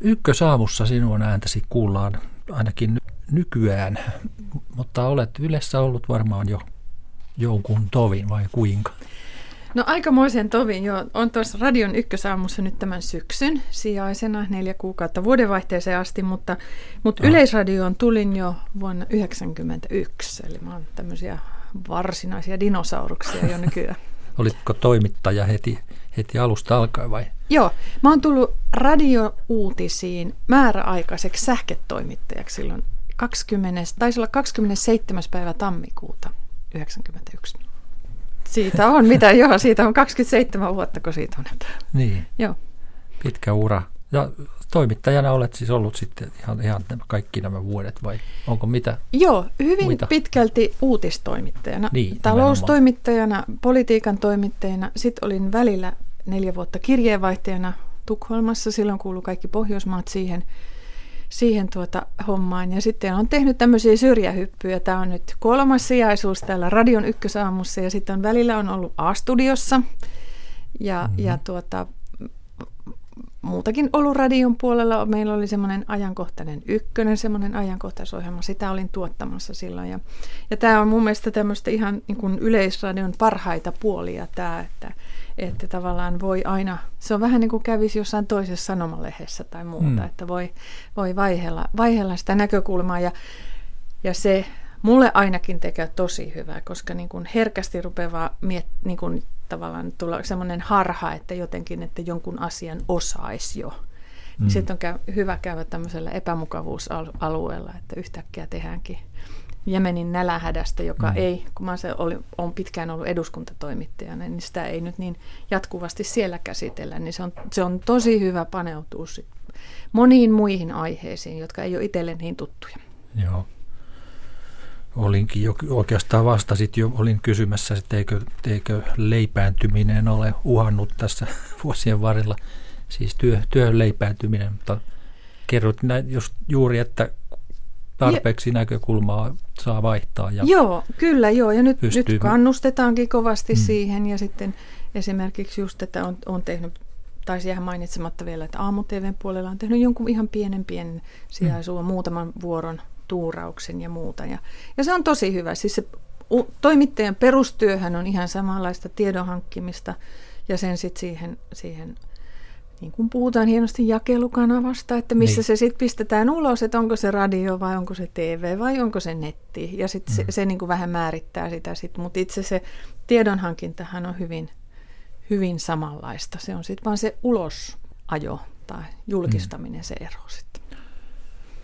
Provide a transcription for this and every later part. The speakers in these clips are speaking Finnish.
Ykkösaamussa sinun ääntäsi kuullaan ainakin nykyään, mutta olet Ylessä ollut varmaan jo jonkun tovin vai kuinka? No aikamoisen tovin jo. On tuossa Radion ykkösaamussa nyt tämän syksyn sijaisena neljä kuukautta vuodenvaihteeseen asti, mutta, mutta oh. Yleisradioon tulin jo vuonna 1991, eli mä oon tämmöisiä varsinaisia dinosauruksia jo nykyään. Olitko toimittaja heti, heti alusta alkaen vai? Joo, mä oon tullut radiouutisiin määräaikaiseksi sähketoimittajaksi silloin 20, taisi olla 27. päivä tammikuuta 1991. Siitä on, mitä joo, siitä on 27 vuotta, kun siitä on. Niin. Joo. Pitkä ura. Ja toimittajana olet siis ollut sitten ihan, ihan kaikki nämä vuodet vai onko mitä Joo, hyvin muita? pitkälti uutistoimittajana, niin, taloustoimittajana, politiikan toimittajana. Sitten olin välillä neljä vuotta kirjeenvaihtajana Tukholmassa, silloin kuului kaikki Pohjoismaat siihen – siihen tuota hommaan. Ja sitten on tehnyt tämmöisiä syrjähyppyjä. Tämä on nyt kolmas sijaisuus täällä Radion ykkösaamussa ja sitten on välillä on ollut A-studiossa ja, mm-hmm. ja tuota, muutakin ollut radion puolella. Meillä oli semmoinen ajankohtainen ykkönen, semmoinen ajankohtaisohjelma. Sitä olin tuottamassa silloin. Ja, ja tämä on mun mielestä tämmöistä ihan niin kuin yleisradion parhaita puolia tämä, että että tavallaan voi aina, se on vähän niin kuin kävisi jossain toisessa sanomalehdessä tai muuta, mm. että voi, voi vaihella, vaihella sitä näkökulmaa ja, ja se mulle ainakin tekee tosi hyvää, koska niin kuin herkästi rupeaa miet, niin kuin tavallaan tulla semmoinen harha, että jotenkin, että jonkun asian osaisi jo. Mm. Sitten on käy, hyvä käydä tämmöisellä epämukavuusalueella, että yhtäkkiä tehdäänkin Jemenin nälähädästä, joka mm. ei, kun mä se oli, on pitkään ollut eduskuntatoimittajana, niin sitä ei nyt niin jatkuvasti siellä käsitellä, niin se on, se on tosi hyvä paneutua sit moniin muihin aiheisiin, jotka ei ole itselle niin tuttuja. Joo. Olinkin jo, oikeastaan vastasit jo, olin kysymässä, että eikö, eikö leipääntyminen ole uhannut tässä vuosien varrella, siis työ, työn leipääntyminen, mutta kerrot just juuri, että tarpeeksi näkökulmaa saa vaihtaa. Ja joo, kyllä joo. Ja nyt, pystyy... nyt kannustetaankin kovasti mm. siihen. Ja sitten esimerkiksi just, että on, on tehnyt, taisi jäädä mainitsematta vielä, että aamu puolella on tehnyt jonkun ihan pienen pienen sijaisuuden, mm. muutaman vuoron tuurauksen ja muuta. Ja, ja se on tosi hyvä. Siis se toimittajan perustyöhän on ihan samanlaista tiedon hankkimista ja sen sitten siihen, siihen niin kuin puhutaan hienosti jakelukanavasta, että missä niin. se sitten pistetään ulos, että onko se radio vai onko se TV vai onko se netti. Ja sitten mm. se, se niin kuin vähän määrittää sitä sitten, mutta itse se tiedonhankintahan on hyvin, hyvin samanlaista. Se on sitten vaan se ulosajo tai julkistaminen mm. se ero sitten.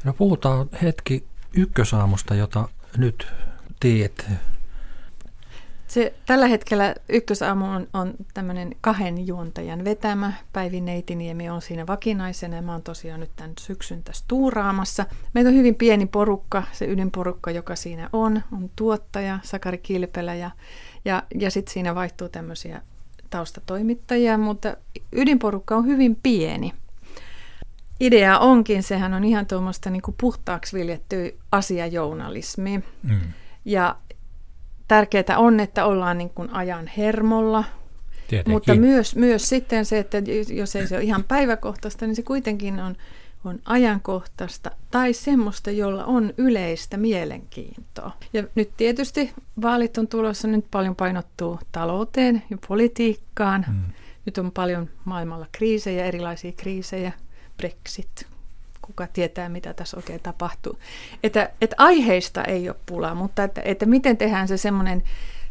No puhutaan hetki ykkösaamusta, jota nyt teet se, tällä hetkellä ykkösaamu on, on tämmöinen kahden juontajan vetämä. Päivi Neitiniemi on siinä vakinaisena ja mä oon tosiaan nyt tämän syksyn tässä tuuraamassa. Meitä on hyvin pieni porukka, se ydinporukka, joka siinä on, on tuottaja Sakari Kilpelä ja, ja, ja sitten siinä vaihtuu tämmöisiä taustatoimittajia, mutta ydinporukka on hyvin pieni. Idea onkin, sehän on ihan tuommoista niin puhtaaksi viljettyä asiajournalismi. Mm. Ja, tärkeää on, että ollaan niin kuin ajan hermolla, Tietenkin. mutta myös, myös sitten se, että jos ei se ole ihan päiväkohtaista, niin se kuitenkin on, on ajankohtaista tai semmoista, jolla on yleistä mielenkiintoa. Ja nyt tietysti vaalit on tulossa, nyt paljon painottuu talouteen ja politiikkaan. Mm. Nyt on paljon maailmalla kriisejä, erilaisia kriisejä, Brexit, kuka tietää, mitä tässä oikein tapahtuu. Että, että aiheista ei ole pulaa, mutta että, että miten tehdään se semmoinen,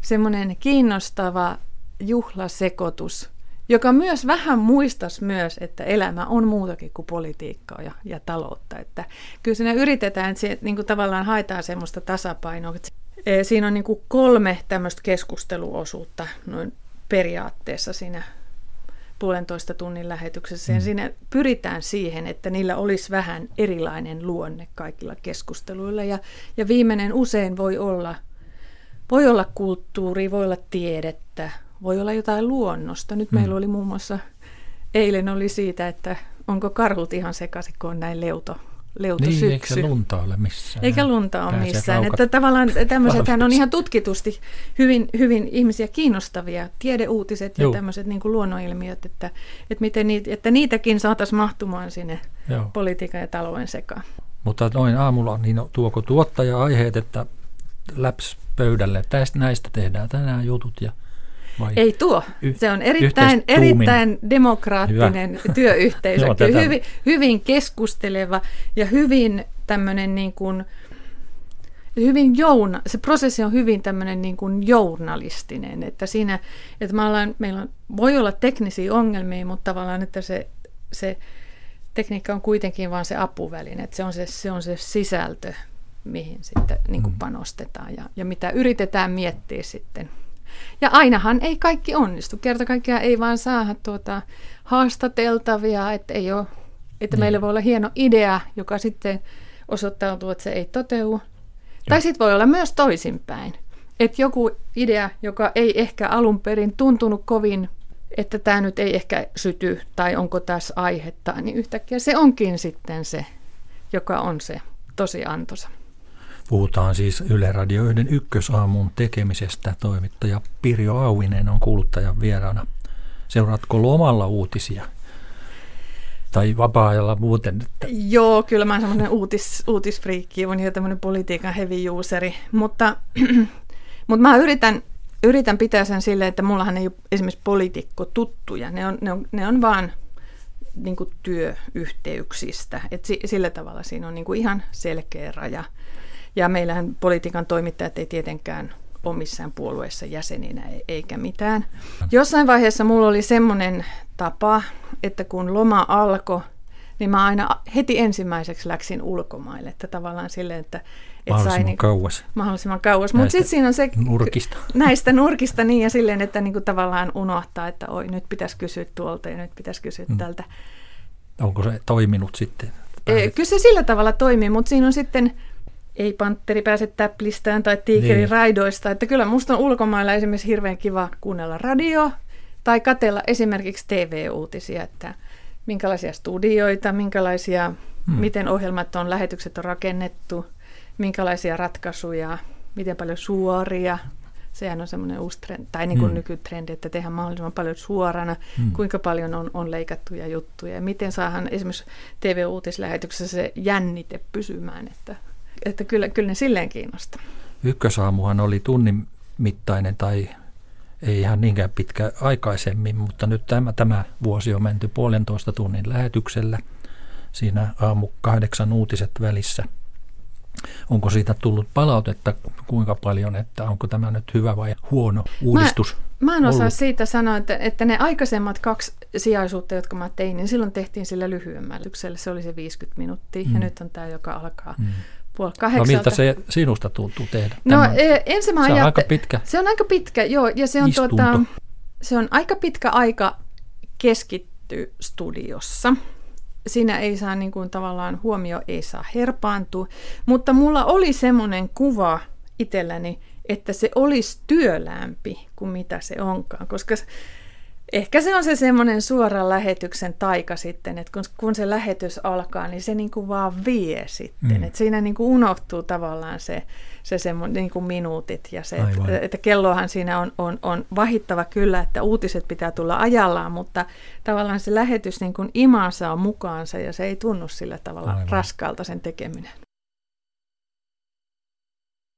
semmoinen kiinnostava juhlasekoitus, joka myös vähän muistaisi myös, että elämä on muutakin kuin politiikkaa ja, ja taloutta. Että kyllä siinä yritetään, että se, niin kuin tavallaan haetaan semmoista tasapainoa. E, siinä on niin kuin kolme tämmöistä keskusteluosuutta noin periaatteessa siinä puolentoista tunnin lähetyksessä. Ja mm. siinä pyritään siihen, että niillä olisi vähän erilainen luonne kaikilla keskusteluilla. Ja, ja viimeinen usein voi olla, voi olla kulttuuri, voi olla tiedettä, voi olla jotain luonnosta. Nyt mm. meillä oli muun muassa, eilen oli siitä, että onko karhut ihan sekaisin, kun on näin leuto leuto niin, syksy. eikä lunta ole missään. Eikä lunta ole missään. Että tavallaan tämmöisethän on ihan tutkitusti hyvin, hyvin ihmisiä kiinnostavia tiedeuutiset ja Juh. tämmöiset niin kuin luonnonilmiöt, että, että, miten niitä, että niitäkin saataisiin mahtumaan sinne Joo. politiikan ja talouden sekaan. Mutta noin aamulla, niin tuoko tuottaja aiheet, että läps pöydälle, tästä näistä tehdään tänään jutut ja vai? Ei tuo. Se on erittäin, erittäin demokraattinen Hyvä. työyhteisö. Joo, hyvin, hyvin keskusteleva ja hyvin tämmöinen niin kuin, hyvin jouna, se prosessi on hyvin tämmöinen niin kuin journalistinen, että siinä, että me ollaan, meillä on, voi olla teknisiä ongelmia, mutta tavallaan, että se, se tekniikka on kuitenkin vain se apuväline, että se on se, se, on se sisältö, mihin sitten niin kuin mm. panostetaan ja, ja mitä yritetään miettiä sitten. Ja ainahan ei kaikki onnistu. Kerta kaikkiaan ei vaan saada tuota haastateltavia, että, ei ole, että niin. meillä voi olla hieno idea, joka sitten osoittautuu, että se ei toteudu. Tai sitten voi olla myös toisinpäin. Että joku idea, joka ei ehkä alun perin tuntunut kovin, että tämä nyt ei ehkä syty tai onko tässä aihetta, niin yhtäkkiä se onkin sitten se, joka on se tosi antoisa. Puhutaan siis Yle Radio 1 ykkösaamun tekemisestä. Toimittaja Pirjo Auvinen on kuuluttajan vieraana. Seuraatko lomalla uutisia? Tai vapaa-ajalla muuten? Joo, kyllä mä oon semmoinen uutis, uutisfriikki, on jo tämmöinen politiikan heavy useri. Mutta, mutta mä yritän, yritän pitää sen silleen, että mullahan ei ole esimerkiksi poliitikko tuttuja. Ne on, ne on, ne on vaan niin kuin työyhteyksistä. Et sillä tavalla siinä on niin kuin ihan selkeä raja. Ja meillähän politiikan toimittajat ei tietenkään ole missään puolueessa jäseninä e- eikä mitään. Jossain vaiheessa mulla oli semmoinen tapa, että kun loma alkoi, niin mä aina heti ensimmäiseksi läksin ulkomaille. Että tavallaan silleen, että et mahdollisimman sai, niin, kauas. Mahdollisimman kauas. Mutta sitten siinä on se... Nurkista. Näistä nurkista niin ja silleen, että niin kuin tavallaan unohtaa, että oi nyt pitäisi kysyä tuolta ja nyt pitäisi kysyä mm. tältä. Onko se toiminut sitten? Pääset... Kyllä se sillä tavalla toimii, mutta siinä on sitten ei pantteri pääse täplistään tai tiikeri niin. raidoista. Että kyllä musta on ulkomailla esimerkiksi hirveän kiva kuunnella radio tai katella esimerkiksi TV-uutisia, että minkälaisia studioita, minkälaisia, hmm. miten ohjelmat on, lähetykset on rakennettu, minkälaisia ratkaisuja, miten paljon suoria. Sehän on semmoinen uusi trendi, tai niin kuin hmm. nykytrendi, että tehdään mahdollisimman paljon suorana, hmm. kuinka paljon on, on leikattuja juttuja, ja miten saadaan esimerkiksi TV-uutislähetyksessä se jännite pysymään, että että kyllä, kyllä ne silleen kiinnostaa. Ykkösaamuhan oli tunnin mittainen tai ei ihan niinkään pitkä aikaisemmin, mutta nyt tämä, tämä vuosi on menty puolentoista tunnin lähetyksellä. Siinä aamu kahdeksan uutiset välissä. Onko siitä tullut palautetta kuinka paljon, että onko tämä nyt hyvä vai huono uudistus? Mä, mä en osaa ollut? siitä sanoa, että, että ne aikaisemmat kaksi sijaisuutta, jotka mä tein, niin silloin tehtiin sillä lyhyemmällä. Se oli se 50 minuuttia mm. ja nyt on tämä, joka alkaa mm puoli kahdeksalta. No miltä se sinusta tuntuu tehdä? No ensin mä se on aika pitkä. Se on aika pitkä, joo. Ja se on, tuota, se on aika pitkä aika keskittyä studiossa. Siinä ei saa niin kuin, tavallaan huomio ei saa herpaantua. Mutta mulla oli semmoinen kuva itselläni, että se olisi työlämpi kuin mitä se onkaan. Koska Ehkä se on se semmoinen suoran lähetyksen taika sitten, että kun, kun se lähetys alkaa, niin se niin kuin vaan vie sitten. Mm. Että siinä niin kuin unohtuu tavallaan se, se semmoinen niin kuin minuutit ja se, että, että kellohan siinä on, on, on vahittava kyllä, että uutiset pitää tulla ajallaan, mutta tavallaan se lähetys niin kuin imansa on mukaansa ja se ei tunnu sillä tavalla Aivan. raskalta sen tekeminen.